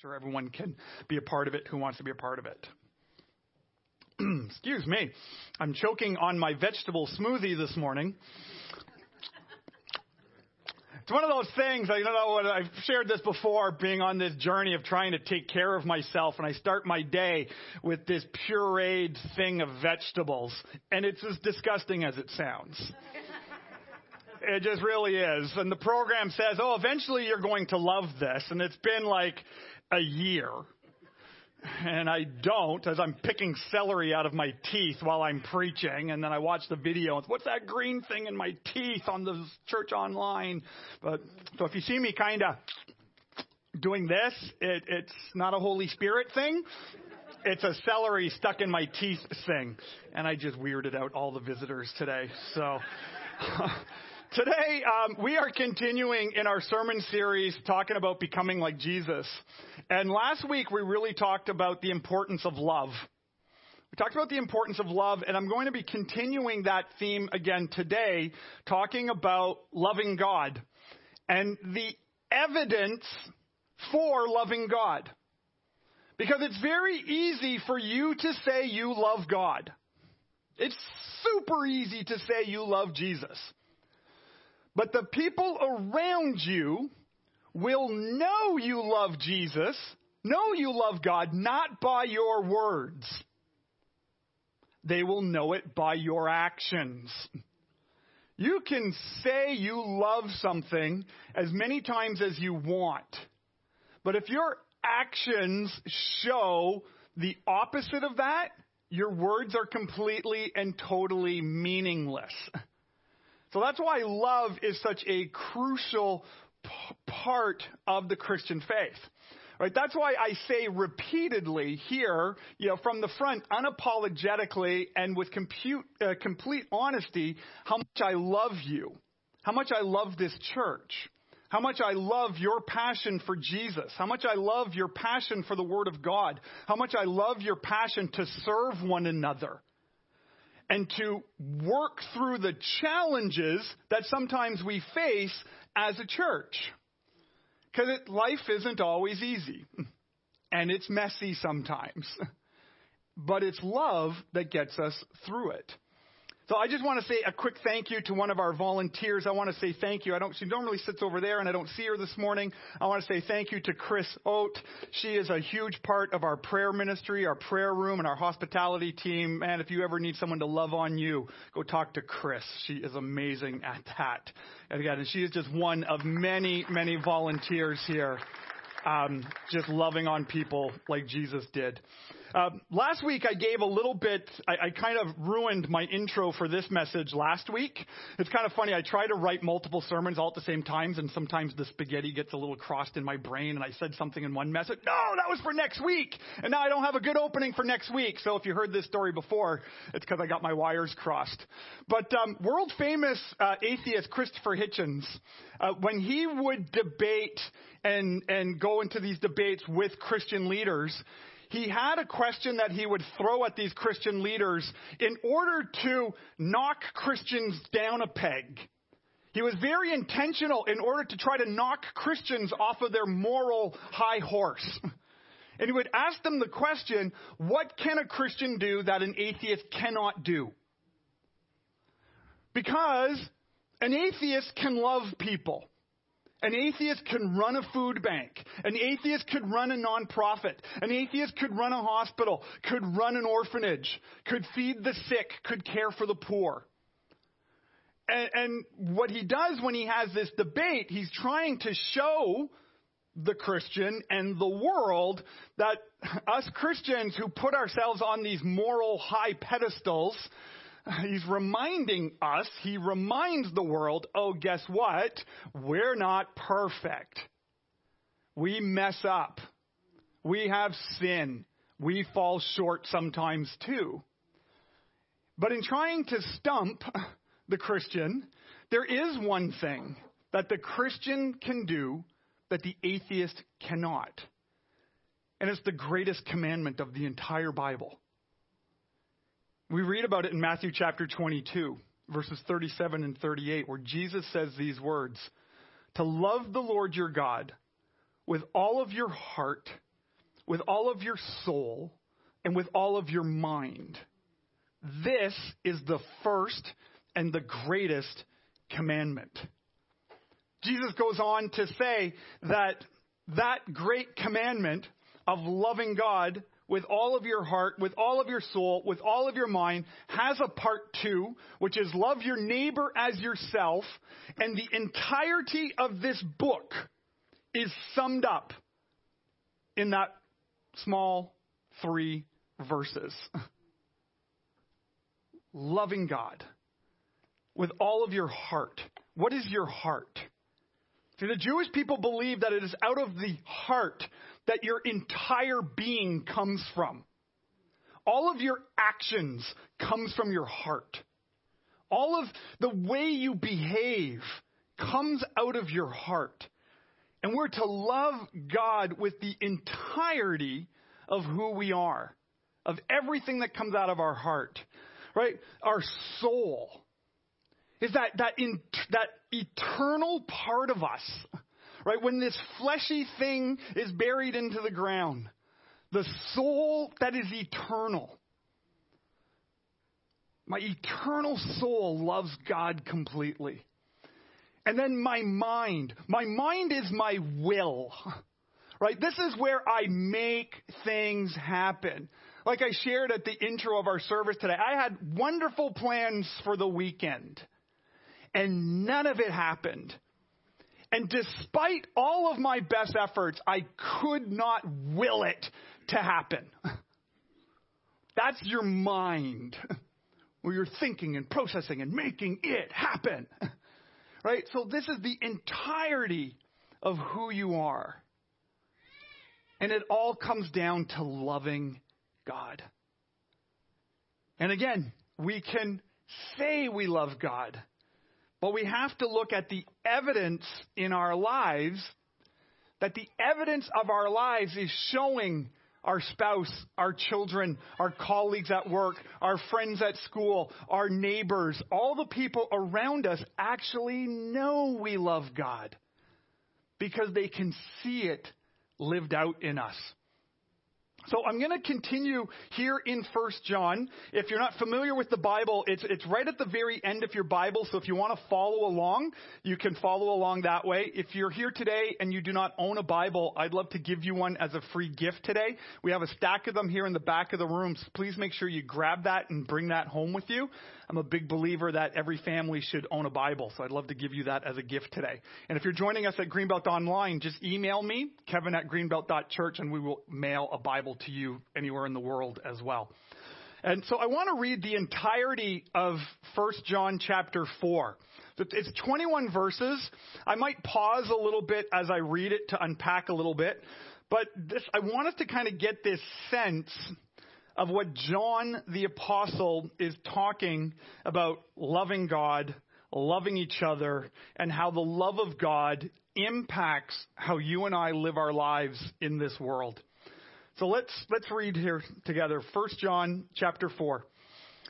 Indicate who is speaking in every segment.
Speaker 1: sure everyone can be a part of it who wants to be a part of it. Excuse me. I'm choking on my vegetable smoothie this morning. It's one of those things, I don't know, I've shared this before, being on this journey of trying to take care of myself, and I start my day with this pureed thing of vegetables, and it's as disgusting as it sounds. It just really is. And the program says, oh, eventually you're going to love this. And it's been like a year. And I don't, as I'm picking celery out of my teeth while I'm preaching. And then I watch the video. And what's that green thing in my teeth on the church online? But so if you see me kind of doing this, it, it's not a Holy Spirit thing. It's a celery stuck in my teeth thing. And I just weirded out all the visitors today. So. Today, um, we are continuing in our sermon series talking about becoming like Jesus. And last week, we really talked about the importance of love. We talked about the importance of love, and I'm going to be continuing that theme again today, talking about loving God and the evidence for loving God. Because it's very easy for you to say you love God. It's super easy to say you love Jesus. But the people around you will know you love Jesus, know you love God, not by your words. They will know it by your actions. You can say you love something as many times as you want. But if your actions show the opposite of that, your words are completely and totally meaningless. So that's why love is such a crucial p- part of the Christian faith. Right? That's why I say repeatedly here, you know, from the front, unapologetically and with compute, uh, complete honesty, how much I love you, how much I love this church, how much I love your passion for Jesus, how much I love your passion for the Word of God, how much I love your passion to serve one another and to work through the challenges that sometimes we face as a church. Because life isn't always easy, and it's messy sometimes. But it's love that gets us through it. So I just want to say a quick thank you to one of our volunteers. I want to say thank you. I don't, she normally sits over there and I don't see her this morning. I want to say thank you to Chris Oat. She is a huge part of our prayer ministry, our prayer room, and our hospitality team. And if you ever need someone to love on you, go talk to Chris. She is amazing at that. And again, she is just one of many, many volunteers here. Um, just loving on people like Jesus did. Uh, last week I gave a little bit, I, I, kind of ruined my intro for this message last week. It's kind of funny. I try to write multiple sermons all at the same times, and sometimes the spaghetti gets a little crossed in my brain, and I said something in one message. No, that was for next week. And now I don't have a good opening for next week. So if you heard this story before, it's because I got my wires crossed. But um, world famous uh, atheist Christopher Hitchens, uh, when he would debate and, and go into these debates with Christian leaders, he had a question that he would throw at these Christian leaders in order to knock Christians down a peg. He was very intentional in order to try to knock Christians off of their moral high horse. And he would ask them the question, what can a Christian do that an atheist cannot do? Because an atheist can love people. An atheist can run a food bank. An atheist could run a nonprofit. An atheist could run a hospital, could run an orphanage, could feed the sick, could care for the poor. And, and what he does when he has this debate, he's trying to show the Christian and the world that us Christians who put ourselves on these moral high pedestals he's reminding us, he reminds the world, oh, guess what? We're not perfect. We mess up. We have sin. We fall short sometimes too. But in trying to stump the Christian, there is one thing that the Christian can do that the atheist cannot. And it's the greatest commandment of the entire Bible. We read about it in Matthew chapter 22, verses 37 and 38, where Jesus says these words To love the Lord your God with all of your heart with all of your soul and with all of your mind. This is the first and the greatest commandment. Jesus goes on to say that that great commandment of loving God with all of your heart, with all of your soul, with all of your mind, has a part two, which is love your neighbor as yourself. And the entirety of this book is summed up in that small three verses. Loving God with all of your heart. What is your heart? See, the Jewish people believe that it is out of the heart that your entire being comes from. All of your actions comes from your heart. All of the way you behave comes out of your heart. And we're to love God with the entirety of who we are, of everything that comes out of our heart, right? Our soul is that, that, in, that eternal part of us, right? When this fleshy thing is buried into the ground, the soul that is eternal. My eternal soul loves God completely. And then my mind. My mind is my will. Right? This is where I make things happen. Like I shared at the intro of our service today, I had wonderful plans for the weekend. And none of it happened. And despite all of my best efforts, I could not will it to happen. That's your mind, where you're thinking and processing and making it happen. Right? So this is the entirety of who you are. And it all comes down to loving God. And again, we can say we love God, but we have to look at the evidence in our lives that the evidence of our lives is showing our spouse, our children, our colleagues at work, our friends at school, our neighbors, all the people around us actually know we love God because they can see it lived out in us. So I'm going to continue here in First John. If you're not familiar with the Bible, it's, it's right at the very end of your Bible. So if you want to follow along, you can follow along that way. If you're here today and you do not own a Bible, I'd love to give you one as a free gift today. We have a stack of them here in the back of the room. So please make sure you grab that and bring that home with you. I'm a big believer that every family should own a Bible, so I'd love to give you that as a gift today. And if you're joining us at Greenbelt Online, just email me, kevin at greenbelt.church, and we will mail a Bible to you anywhere in the world as well. And so I want to read the entirety of 1 John chapter 4. It's 21 verses. I might pause a little bit as I read it to unpack a little bit. But this, I want us to kind of get this sense of what John the Apostle is talking about loving God, loving each other, and how the love of God impacts how you and I live our lives in this world. So let's let's read here together. 1 John chapter 4.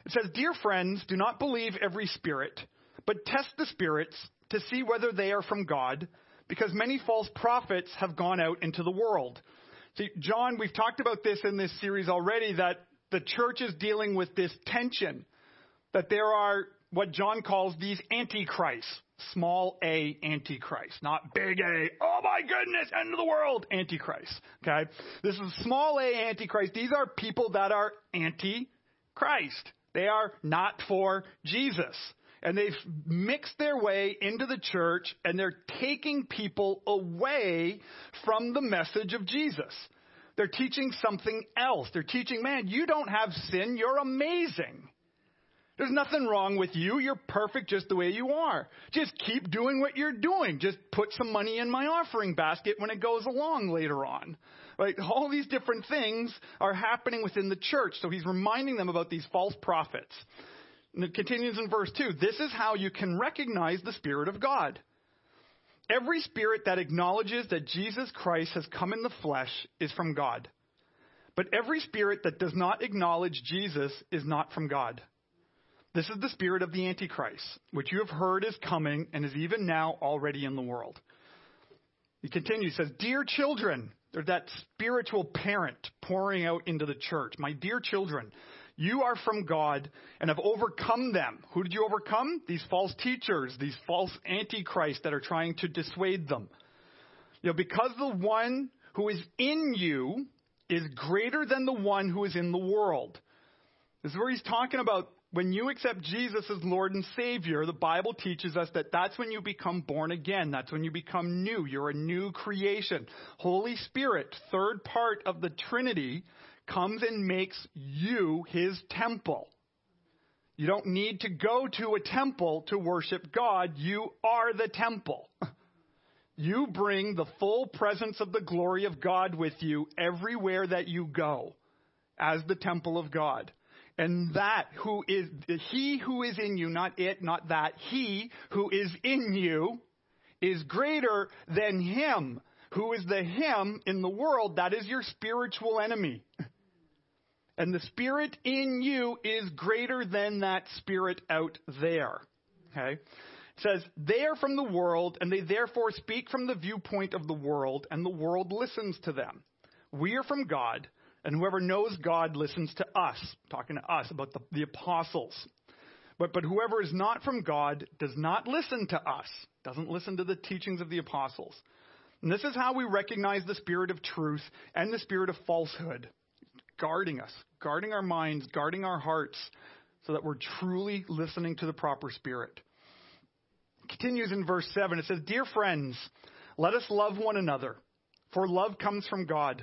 Speaker 1: It says, "Dear friends, do not believe every spirit, but test the spirits to see whether they are from God, because many false prophets have gone out into the world." See, John, we've talked about this in this series already that the church is dealing with this tension that there are what John calls these antichrists, small a antichrist, not big A, oh my goodness, end of the world antichrist. Okay? This is small a antichrist. These are people that are anti-Christ. They are not for Jesus. And they've mixed their way into the church and they're taking people away from the message of Jesus. They're teaching something else. They're teaching, man, you don't have sin. You're amazing. There's nothing wrong with you. You're perfect just the way you are. Just keep doing what you're doing. Just put some money in my offering basket when it goes along later on. Right? All these different things are happening within the church. So he's reminding them about these false prophets. And it continues in verse 2 This is how you can recognize the Spirit of God. Every spirit that acknowledges that Jesus Christ has come in the flesh is from God. But every spirit that does not acknowledge Jesus is not from God. This is the spirit of the Antichrist, which you have heard is coming and is even now already in the world. He continues, says, Dear children, They're that spiritual parent pouring out into the church. My dear children, you are from God and have overcome them. Who did you overcome? These false teachers, these false antichrists that are trying to dissuade them. You know, because the one who is in you is greater than the one who is in the world. This is where he's talking about when you accept Jesus as Lord and Savior, the Bible teaches us that that's when you become born again. That's when you become new. You're a new creation. Holy Spirit, third part of the Trinity, comes and makes you his temple. You don't need to go to a temple to worship God. You are the temple. You bring the full presence of the glory of God with you everywhere that you go as the temple of God. And that who is, he who is in you, not it, not that, he who is in you is greater than him who is the him in the world. That is your spiritual enemy. And the spirit in you is greater than that spirit out there. Okay? It says, they are from the world, and they therefore speak from the viewpoint of the world, and the world listens to them. We are from God, and whoever knows God listens to us, talking to us about the, the apostles. But, but whoever is not from God does not listen to us, doesn't listen to the teachings of the apostles. And this is how we recognize the spirit of truth and the spirit of falsehood guarding us, guarding our minds, guarding our hearts, so that we're truly listening to the proper spirit. continues in verse 7. It says, Dear friends, let us love one another, for love comes from God.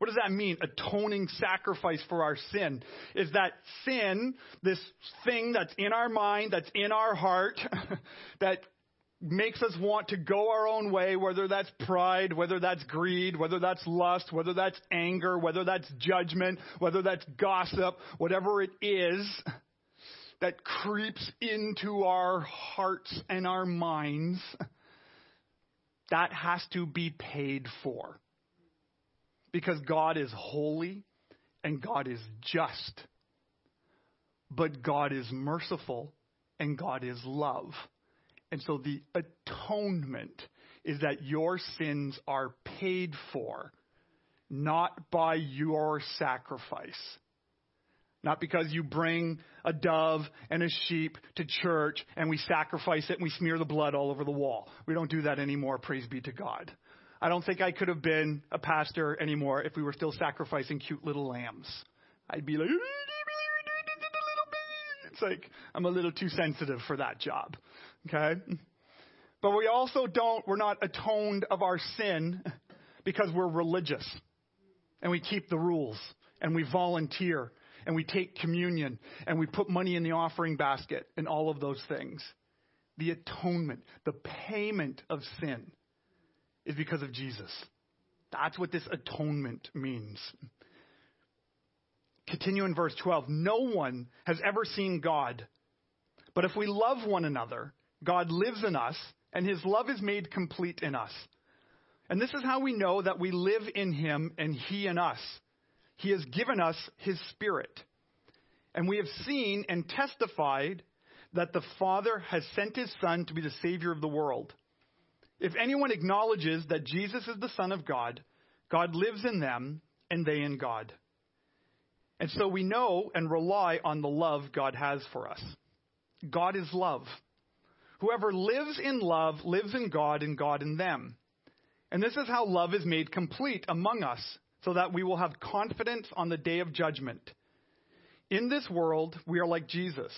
Speaker 1: What does that mean? Atoning sacrifice for our sin. Is that sin, this thing that's in our mind, that's in our heart, that makes us want to go our own way, whether that's pride, whether that's greed, whether that's lust, whether that's anger, whether that's judgment, whether that's gossip, whatever it is that creeps into our hearts and our minds, that has to be paid for. Because God is holy and God is just. But God is merciful and God is love. And so the atonement is that your sins are paid for, not by your sacrifice. Not because you bring a dove and a sheep to church and we sacrifice it and we smear the blood all over the wall. We don't do that anymore, praise be to God. I don't think I could have been a pastor anymore if we were still sacrificing cute little lambs. I'd be like, it's like I'm a little too sensitive for that job. Okay? But we also don't, we're not atoned of our sin because we're religious and we keep the rules and we volunteer and we take communion and we put money in the offering basket and all of those things. The atonement, the payment of sin is because of Jesus. That's what this atonement means. Continue in verse 12. No one has ever seen God. But if we love one another, God lives in us, and his love is made complete in us. And this is how we know that we live in him and he in us. He has given us his spirit. And we have seen and testified that the Father has sent his Son to be the Savior of the world. If anyone acknowledges that Jesus is the Son of God, God lives in them and they in God. And so we know and rely on the love God has for us. God is love. Whoever lives in love lives in God and God in them. And this is how love is made complete among us, so that we will have confidence on the day of judgment. In this world, we are like Jesus.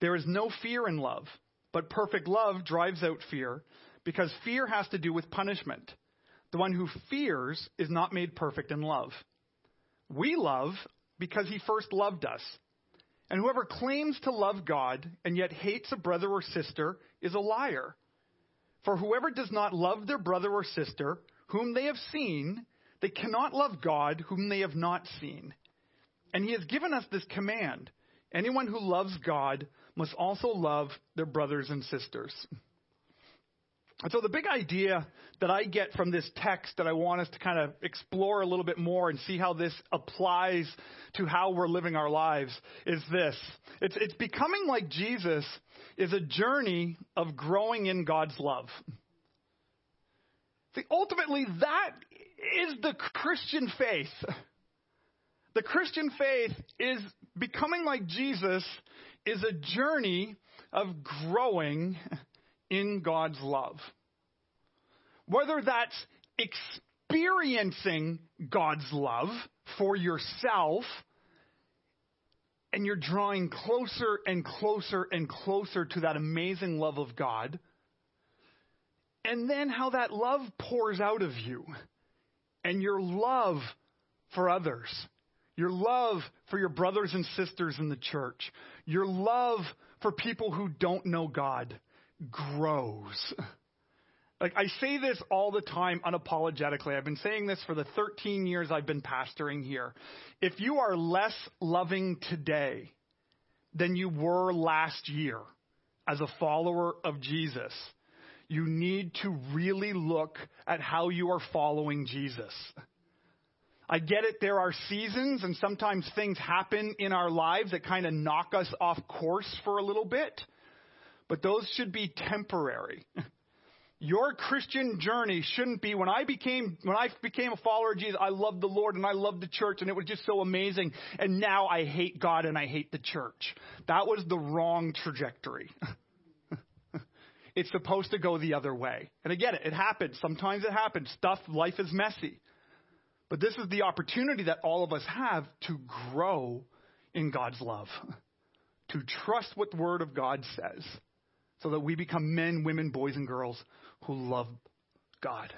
Speaker 1: There is no fear in love, but perfect love drives out fear, because fear has to do with punishment. The one who fears is not made perfect in love. We love because he first loved us. And whoever claims to love God and yet hates a brother or sister is a liar. For whoever does not love their brother or sister, whom they have seen, They cannot love God whom they have not seen. And he has given us this command anyone who loves God must also love their brothers and sisters. And so the big idea that I get from this text that I want us to kind of explore a little bit more and see how this applies to how we're living our lives is this. It's, it's becoming like Jesus is a journey of growing in God's love. See, ultimately, that is the Christian faith. The Christian faith is becoming like Jesus is a journey of growing in God's love. Whether that's experiencing God's love for yourself and you're drawing closer and closer and closer to that amazing love of God, and then how that love pours out of you and your love for others, your love for your brothers and sisters in the church, your love for people who don't know God grows. Like, I say this all the time unapologetically. I've been saying this for the 13 years I've been pastoring here. If you are less loving today than you were last year as a follower of Jesus, you need to really look at how you are following Jesus. I get it, there are seasons and sometimes things happen in our lives that kind of knock us off course for a little bit, but those should be temporary. Your Christian journey shouldn't be when I became when I became a follower of Jesus, I loved the Lord and I loved the church and it was just so amazing and now I hate God and I hate the church. That was the wrong trajectory. it's supposed to go the other way. And it, it happens. Sometimes it happens. Stuff life is messy. But this is the opportunity that all of us have to grow in God's love. To trust what the word of God says so that we become men, women, boys, and girls who love God.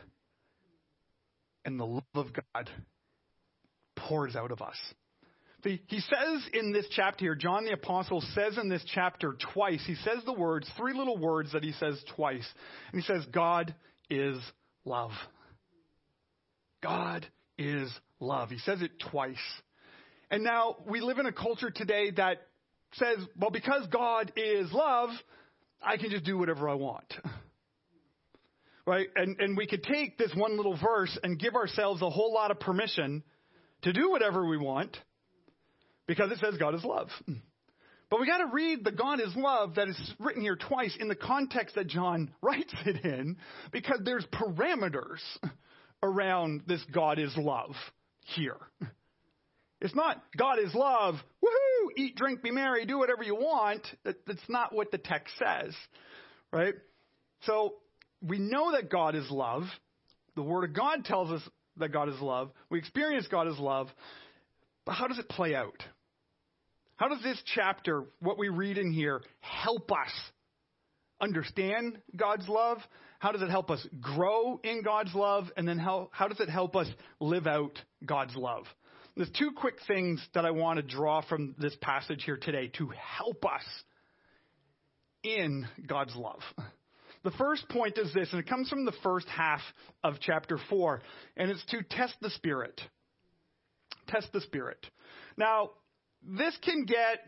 Speaker 1: And the love of God pours out of us. he says in this chapter here, John the Apostle says in this chapter twice, he says the words, three little words that he says twice. And he says, God is love. God is love. He says it twice. And now we live in a culture today that says, well, because God is love, I can just do whatever I want. Right? And, and we could take this one little verse and give ourselves a whole lot of permission to do whatever we want because it says God is love. But we got to read the God is love that is written here twice in the context that John writes it in because there's parameters around this God is love here. It's not God is love, woohoo, eat, drink, be merry, do whatever you want. That, that's not what the text says, right? So we know that God is love. The Word of God tells us that God is love. We experience God as love. But how does it play out? How does this chapter, what we read in here, help us understand God's love? How does it help us grow in God's love? And then how, how does it help us live out God's love? There's two quick things that I want to draw from this passage here today to help us in God's love. The first point is this, and it comes from the first half of chapter 4, and it's to test the Spirit. Test the Spirit. Now, this can get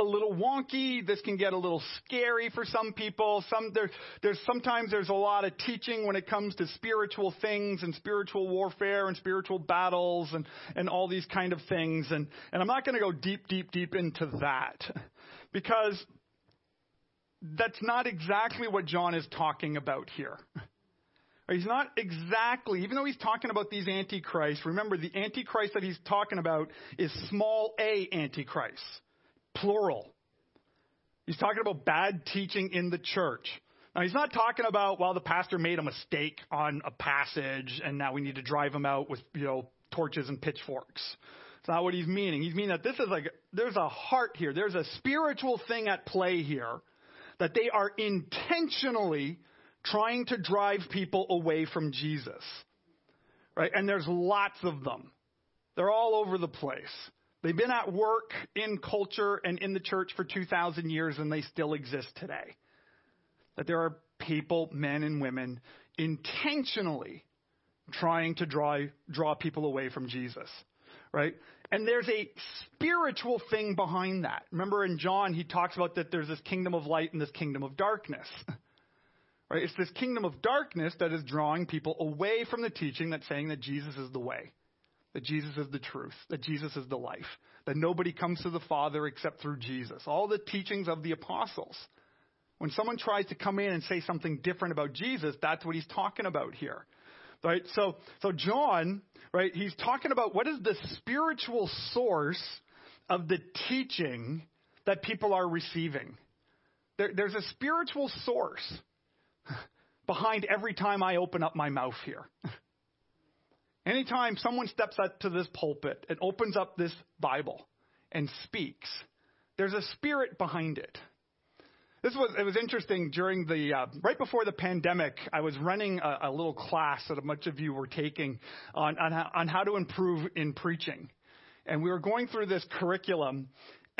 Speaker 1: a little wonky. This can get a little scary for some people. Some there, there's sometimes there's a lot of teaching when it comes to spiritual things and spiritual warfare and spiritual battles and and all these kind of things. And and I'm not going to go deep, deep, deep into that because that's not exactly what John is talking about here. He's not exactly, even though he's talking about these antichrists, remember the antichrist that he's talking about is small a antichrist, plural. He's talking about bad teaching in the church. Now, he's not talking about, well, the pastor made a mistake on a passage and now we need to drive him out with, you know, torches and pitchforks. It's not what he's meaning. He's meaning that this is like, there's a heart here. There's a spiritual thing at play here that they are intentionally trying to drive people away from Jesus. Right? And there's lots of them. They're all over the place. They've been at work in culture and in the church for 2,000 years and they still exist today. That there are people, men and women, intentionally trying to draw, draw people away from Jesus, right? And there's a spiritual thing behind that. Remember in John, he talks about that there's this kingdom of light and this kingdom of darkness. Right? It's this kingdom of darkness that is drawing people away from the teaching that's saying that Jesus is the way, that Jesus is the truth, that Jesus is the life, that nobody comes to the Father except through Jesus. All the teachings of the apostles. When someone tries to come in and say something different about Jesus, that's what he's talking about here. Right? So, so John, right, he's talking about what is the spiritual source of the teaching that people are receiving. There, there's a spiritual source behind every time I open up my mouth here. Anytime someone steps up to this pulpit and opens up this Bible and speaks, there's a spirit behind it. This was it was interesting during the uh, right before the pandemic. I was running a, a, little class that a bunch of you were taking on on on how to improve in preaching, and we were going through this curriculum.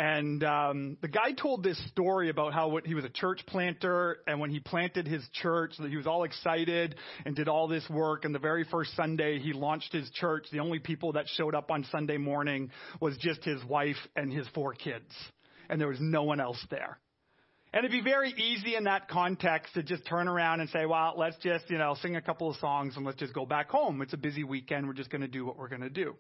Speaker 1: And um, the guy told this story about how he was a church planter, and when he planted his church, he was all excited and did all this work. And the very first Sunday he launched his church, the only people that showed up on Sunday morning was just his wife and his four kids, and there was no one else there. And it'd be very easy in that context to just turn around and say, well, let's just, you know, sing a couple of songs and let's just go back home. It's a busy weekend. We're just going to do what we're going to do.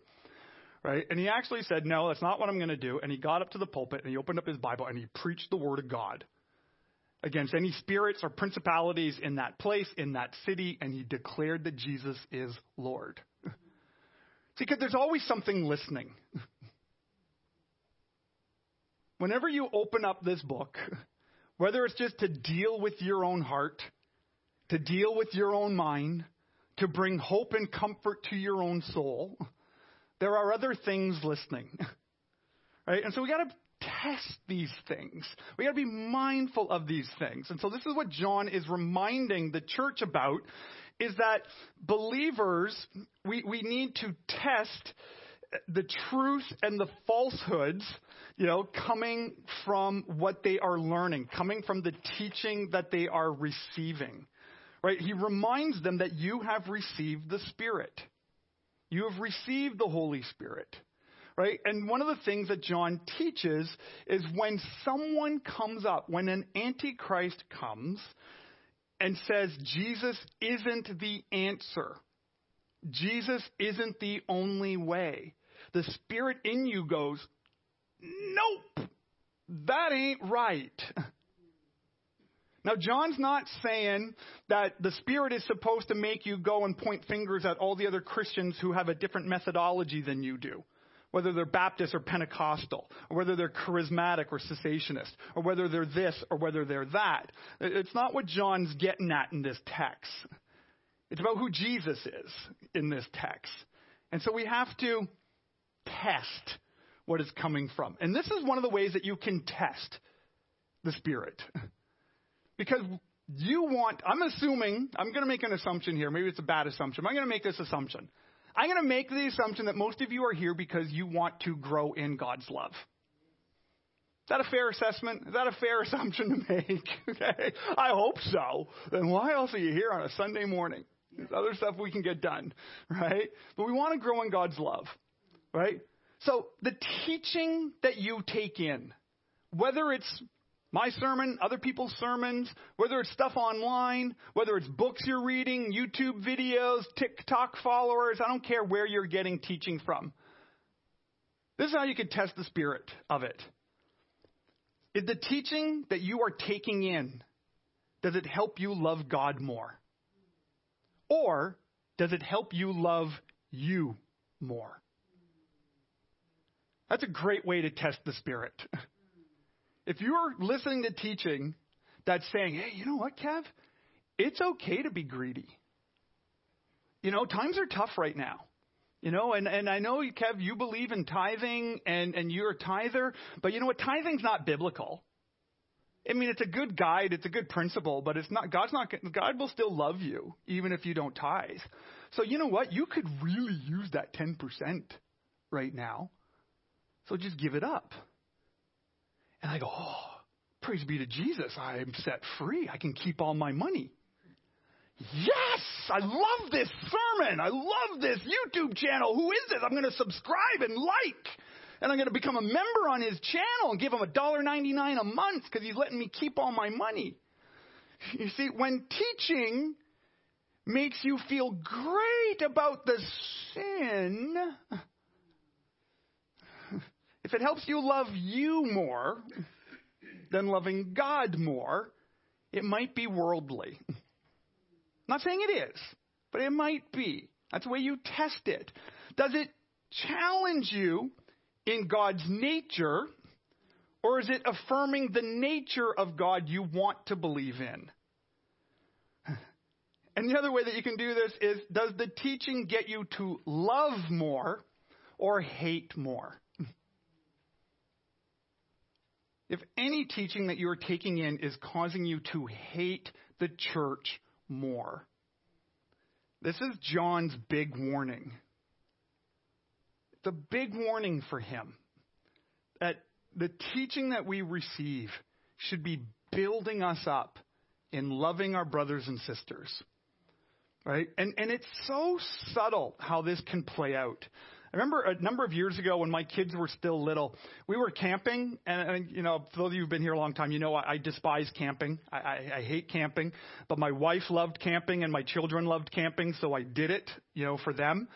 Speaker 1: Right? And he actually said, no, that's not what I'm going to do. And he got up to the pulpit and he opened up his Bible and he preached the word of God against any spirits or principalities in that place, in that city, and he declared that Jesus is Lord. See, because there's always something listening. Whenever you open up this book, whether it's just to deal with your own heart, to deal with your own mind, to bring hope and comfort to your own soul, there are other things listening. Right? And so we got to test these things. We got to be mindful of these things. And so this is what John is reminding the church about is that believers we, we need to test the truth and the falsehoods you know, coming from what they are learning, coming from the teaching that they are receiving. Right? He reminds them that you have received the Spirit. You have received the Holy Spirit. Right? And one of the things that John teaches is when someone comes up, when an antichrist comes and says Jesus isn't the answer. Jesus isn't the only way. The spirit in you goes, Nope, that ain't right. Now, John's not saying that the Spirit is supposed to make you go and point fingers at all the other Christians who have a different methodology than you do, whether they're Baptist or Pentecostal, or whether they're charismatic or cessationist, or whether they're this or whether they're that. It's not what John's getting at in this text. It's about who Jesus is in this text. And so we have to test what is coming from. And this is one of the ways that you can test the Spirit. because you want, I'm assuming, I'm going to make an assumption here. Maybe it's a bad assumption. I'm going to make this assumption. I'm going to make the assumption that most of you are here because you want to grow in God's love. Is that a fair assessment? Is that a fair assumption to make? okay. I hope so. Then why else are you here on a Sunday morning? There's other stuff we can get done, right? But we want to grow in God's love, right? So the teaching that you take in, whether it's my sermon, other people's sermons, whether it's stuff online, whether it's books you're reading, YouTube videos, TikTok followers, I don't care where you're getting teaching from. This is how you can test the spirit of it. Is the teaching that you are taking in, does it help you love God more? Or does it help you love you more? That's a great way to test the spirit. If you're listening to teaching that's saying, hey, you know what, Kev? It's okay to be greedy. You know, times are tough right now. You know, and, and I know, Kev, you believe in tithing and, and you're a tither, but you know what? Tithing's not biblical. I mean, it's a good guide, it's a good principle, but it's not, God's not, God will still love you even if you don't tithe. So you know what? You could really use that 10% right now. So just give it up. And I go, oh, praise be to Jesus. I'm set free. I can keep all my money. yes, I love this sermon. I love this YouTube channel. Who is this? I'm going to subscribe and like. And I'm going to become a member on his channel and give him $1.99 a month because he's letting me keep all my money. You see, when teaching makes you feel great about the sin, if it helps you love you more than loving God more, it might be worldly. I'm not saying it is, but it might be. That's the way you test it. Does it challenge you in God's nature, or is it affirming the nature of God you want to believe in? And the other way that you can do this is does the teaching get you to love more or hate more? If any teaching that you are taking in is causing you to hate the church more, this is John's big warning. It's a big warning for him that the teaching that we receive should be building us up in loving our brothers and sisters. Right? And, and it's so subtle how this can play out. I remember a number of years ago when my kids were still little, we were camping, and, and you know, for those of you who've been here a long time, you know I, I despise camping. I, I, I hate camping, but my wife loved camping and my children loved camping, so I did it, you know, for them.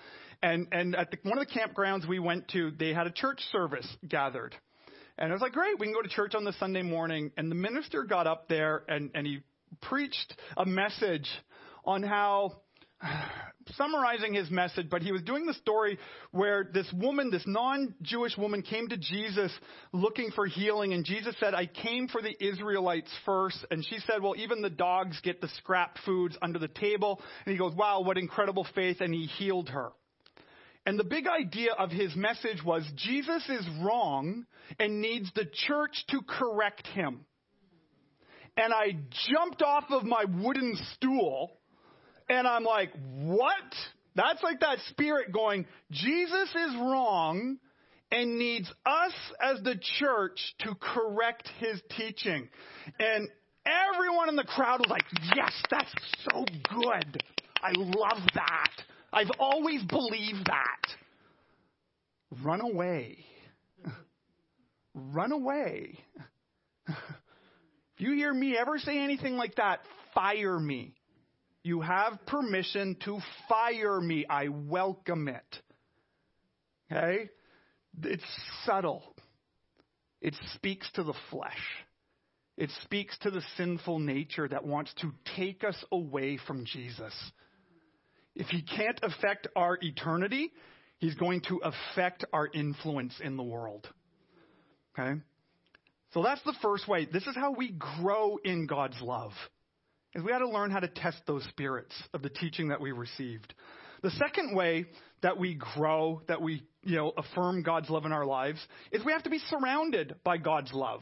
Speaker 1: And and at the, one of the campgrounds we went to, they had a church service gathered, and I was like, great, we can go to church on the Sunday morning. And the minister got up there and and he preached a message on how summarizing his message, but he was doing the story where this woman, this non Jewish woman, came to Jesus looking for healing, and Jesus said, I came for the Israelites first. And she said, Well, even the dogs get the scrap foods under the table. And he goes, Wow, what incredible faith. And he healed her. And the big idea of his message was Jesus is wrong and needs the church to correct him. And I jumped off of my wooden stool and I'm like, what? That's like that spirit going, Jesus is wrong and needs us as the church to correct his teaching. And everyone in the crowd was like, yes, that's so good. I love that. I've always believed that. Run away. Run away. If you hear me ever say anything like that, fire me. You have permission to fire me. I welcome it. Okay? It's subtle. It speaks to the flesh. It speaks to the sinful nature that wants to take us away from Jesus. If he can't affect our eternity, he's going to affect our influence in the world. Okay? So that's the first way. This is how we grow in God's love is we got to learn how to test those spirits of the teaching that we received. The second way that we grow, that we, you know, affirm God's love in our lives is we have to be surrounded by God's love.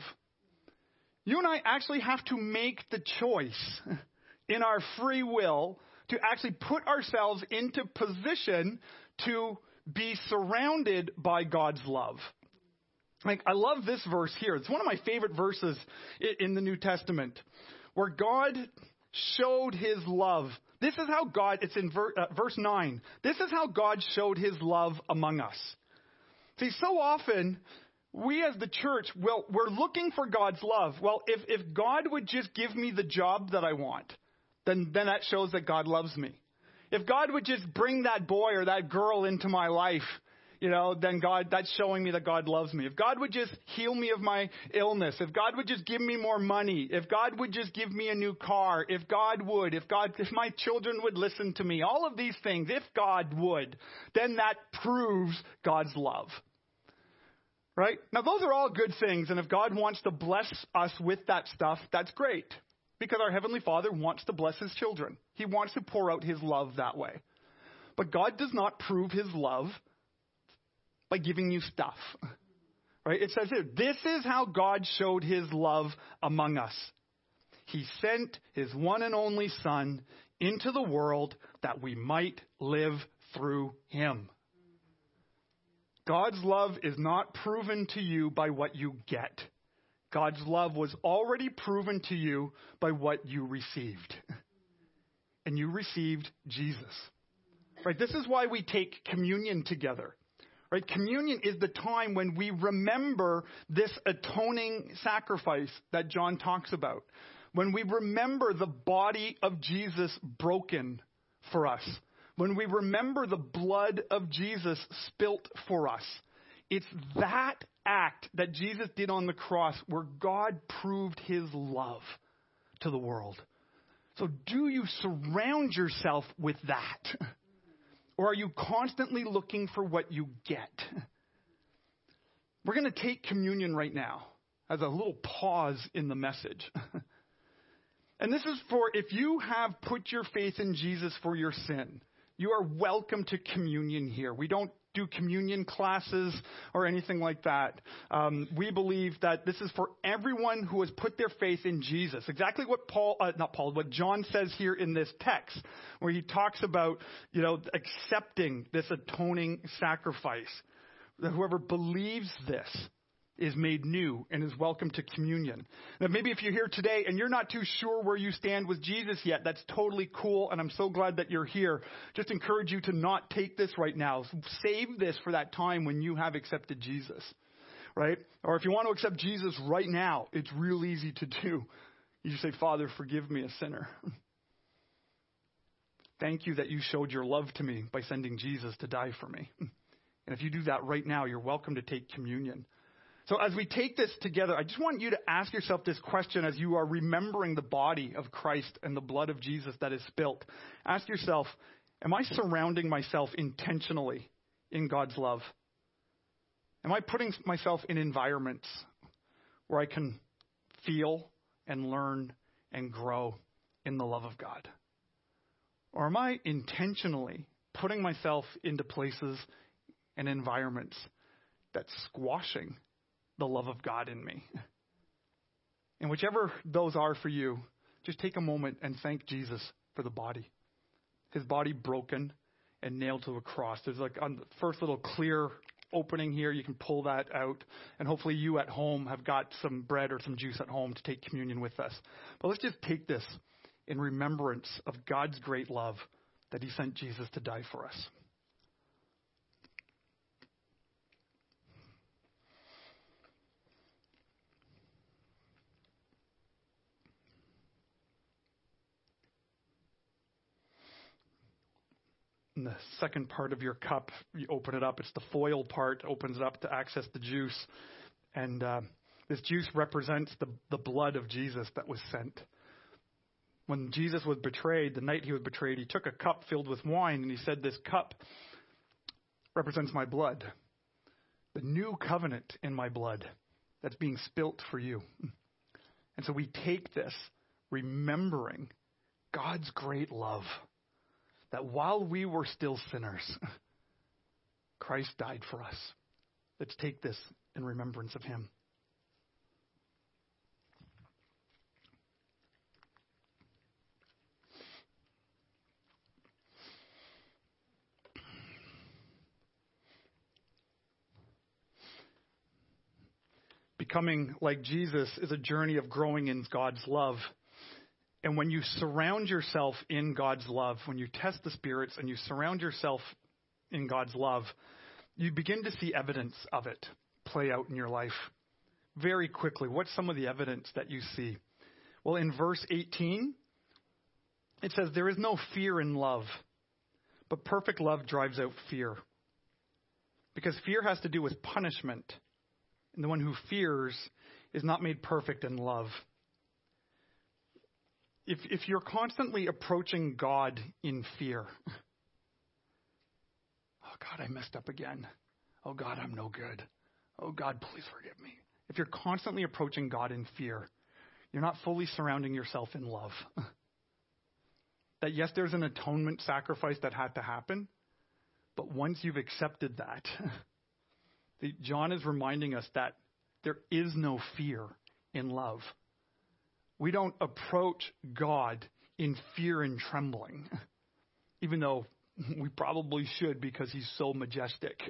Speaker 1: You and I actually have to make the choice in our free will to actually put ourselves into position to be surrounded by God's love. Like, I love this verse here. It's one of my favorite verses in the New Testament where God showed his love. This is how God, it's in ver, uh, verse 9. This is how God showed his love among us. See, so often, we as the church, well, we're looking for God's love. Well, if, if God would just give me the job that I want, then, then that shows that God loves me. If God would just bring that boy or that girl into my life, you know, then God, that's showing me that God loves me. If God would just heal me of my illness, if God would just give me more money, if God would just give me a new car, if God would, if God, if my children would listen to me, all of these things, if God would, then that proves God's love. Right? Now those are all good things, and if God wants to bless us with that stuff, that's great. Because our Heavenly Father wants to bless His children. He wants to pour out His love that way. But God does not prove His love by giving you stuff. Right? It says here, this is how God showed his love among us. He sent his one and only Son into the world that we might live through him. God's love is not proven to you by what you get. God's love was already proven to you by what you received. and you received Jesus. Right? This is why we take communion together. Right? Communion is the time when we remember this atoning sacrifice that John talks about. When we remember the body of Jesus broken for us. When we remember the blood of Jesus spilt for us. It's that act that Jesus did on the cross where God proved his love to the world. So, do you surround yourself with that? Or are you constantly looking for what you get? We're going to take communion right now as a little pause in the message. and this is for if you have put your faith in Jesus for your sin, you are welcome to communion here. We don't do communion classes or anything like that. Um, we believe that this is for everyone who has put their faith in Jesus. Exactly what Paul, uh, not Paul, what John says here in this text, where he talks about, you know, accepting this atoning sacrifice. That whoever believes this is made new and is welcome to communion. Now, maybe if you're here today and you're not too sure where you stand with Jesus yet, that's totally cool, and I'm so glad that you're here. Just encourage you to not take this right now. Save this for that time when you have accepted Jesus, right? Or if you want to accept Jesus right now, it's real easy to do. You say, Father, forgive me, a sinner. Thank you that you showed your love to me by sending Jesus to die for me. And if you do that right now, you're welcome to take communion. So, as we take this together, I just want you to ask yourself this question as you are remembering the body of Christ and the blood of Jesus that is spilt. Ask yourself, am I surrounding myself intentionally in God's love? Am I putting myself in environments where I can feel and learn and grow in the love of God? Or am I intentionally putting myself into places and environments that's squashing the love of God in me. And whichever those are for you, just take a moment and thank Jesus for the body. His body broken and nailed to a cross. There's like on the first little clear opening here, you can pull that out. And hopefully you at home have got some bread or some juice at home to take communion with us. But let's just take this in remembrance of God's great love that He sent Jesus to die for us. In the second part of your cup, you open it up. It's the foil part, opens it up to access the juice. And uh, this juice represents the, the blood of Jesus that was sent. When Jesus was betrayed, the night he was betrayed, he took a cup filled with wine and he said, This cup represents my blood, the new covenant in my blood that's being spilt for you. And so we take this remembering God's great love that while we were still sinners, Christ died for us. Let's take this in remembrance of him. Becoming like Jesus is a journey of growing in God's love. And when you surround yourself in God's love, when you test the spirits and you surround yourself in God's love, you begin to see evidence of it play out in your life very quickly. What's some of the evidence that you see? Well, in verse 18, it says, There is no fear in love, but perfect love drives out fear. Because fear has to do with punishment, and the one who fears is not made perfect in love if, if you're constantly approaching God in fear, oh God, I messed up again. Oh God, I'm no good. Oh God, please forgive me. If you're constantly approaching God in fear, you're not fully surrounding yourself in love. that yes, there's an atonement sacrifice that had to happen, but once you've accepted that, John is reminding us that there is no fear in love. We don't approach God in fear and trembling, even though we probably should because he's so majestic.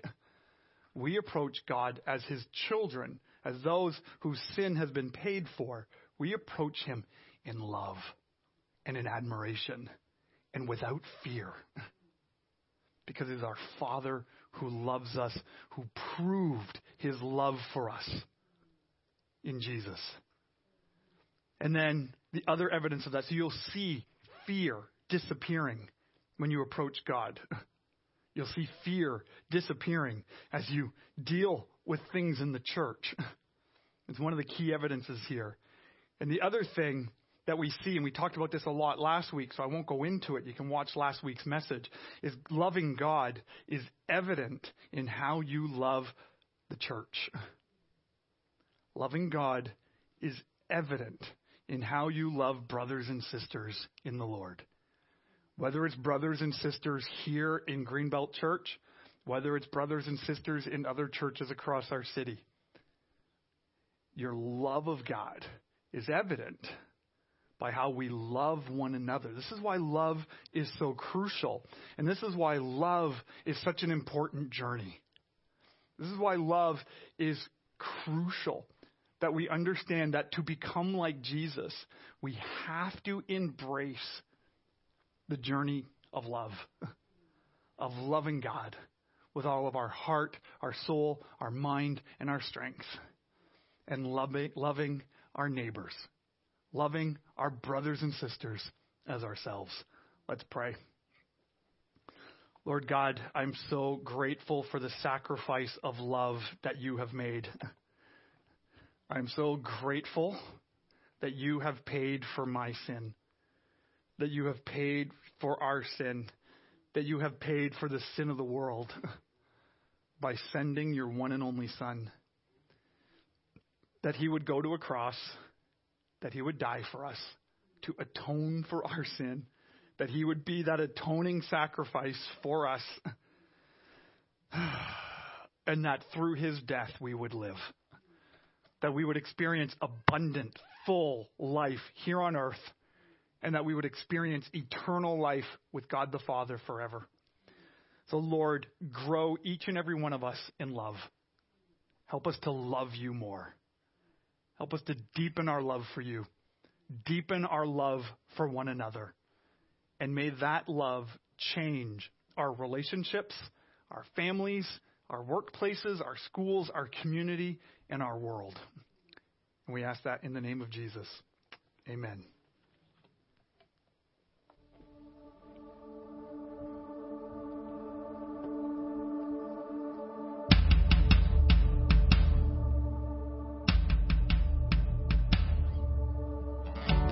Speaker 1: We approach God as his children, as those whose sin has been paid for. We approach him in love and in admiration, and without fear. Because is our Father who loves us, who proved his love for us in Jesus. And then the other evidence of that, so you'll see fear disappearing when you approach God. You'll see fear disappearing as you deal with things in the church. It's one of the key evidences here. And the other thing that we see, and we talked about this a lot last week, so I won't go into it. You can watch last week's message, is loving God is evident in how you love the church. Loving God is evident in how you love brothers and sisters in the Lord. Whether it's brothers and sisters here in Greenbelt Church, whether it's brothers and sisters in other churches across our city, your love of God is evident by how we love one another. This is why love is so crucial. And this is why love is such an important journey. This is why love is crucial. That we understand that to become like Jesus, we have to embrace the journey of love, of loving God with all of our heart, our soul, our mind, and our strength, and loving, loving our neighbors, loving our brothers and sisters as ourselves. Let's pray. Lord God, I'm so grateful for the sacrifice of love that you have made. I'm so grateful that you have paid for my sin, that you have paid for our sin, that you have paid for the sin of the world by sending your one and only Son, that he would go to a cross, that he would die for us to atone for our sin, that he would be that atoning sacrifice for us, and that through his death we would live that we would experience abundant, full life here on earth, and that we would experience eternal life with God the Father forever. So, Lord, grow each and every one of us in love. Help us to love you more. Help us to deepen our love for you, deepen our love for one another. And may that love change our relationships, our families, our workplaces, our schools, our community, and our world. And we ask that in the name of Jesus. Amen.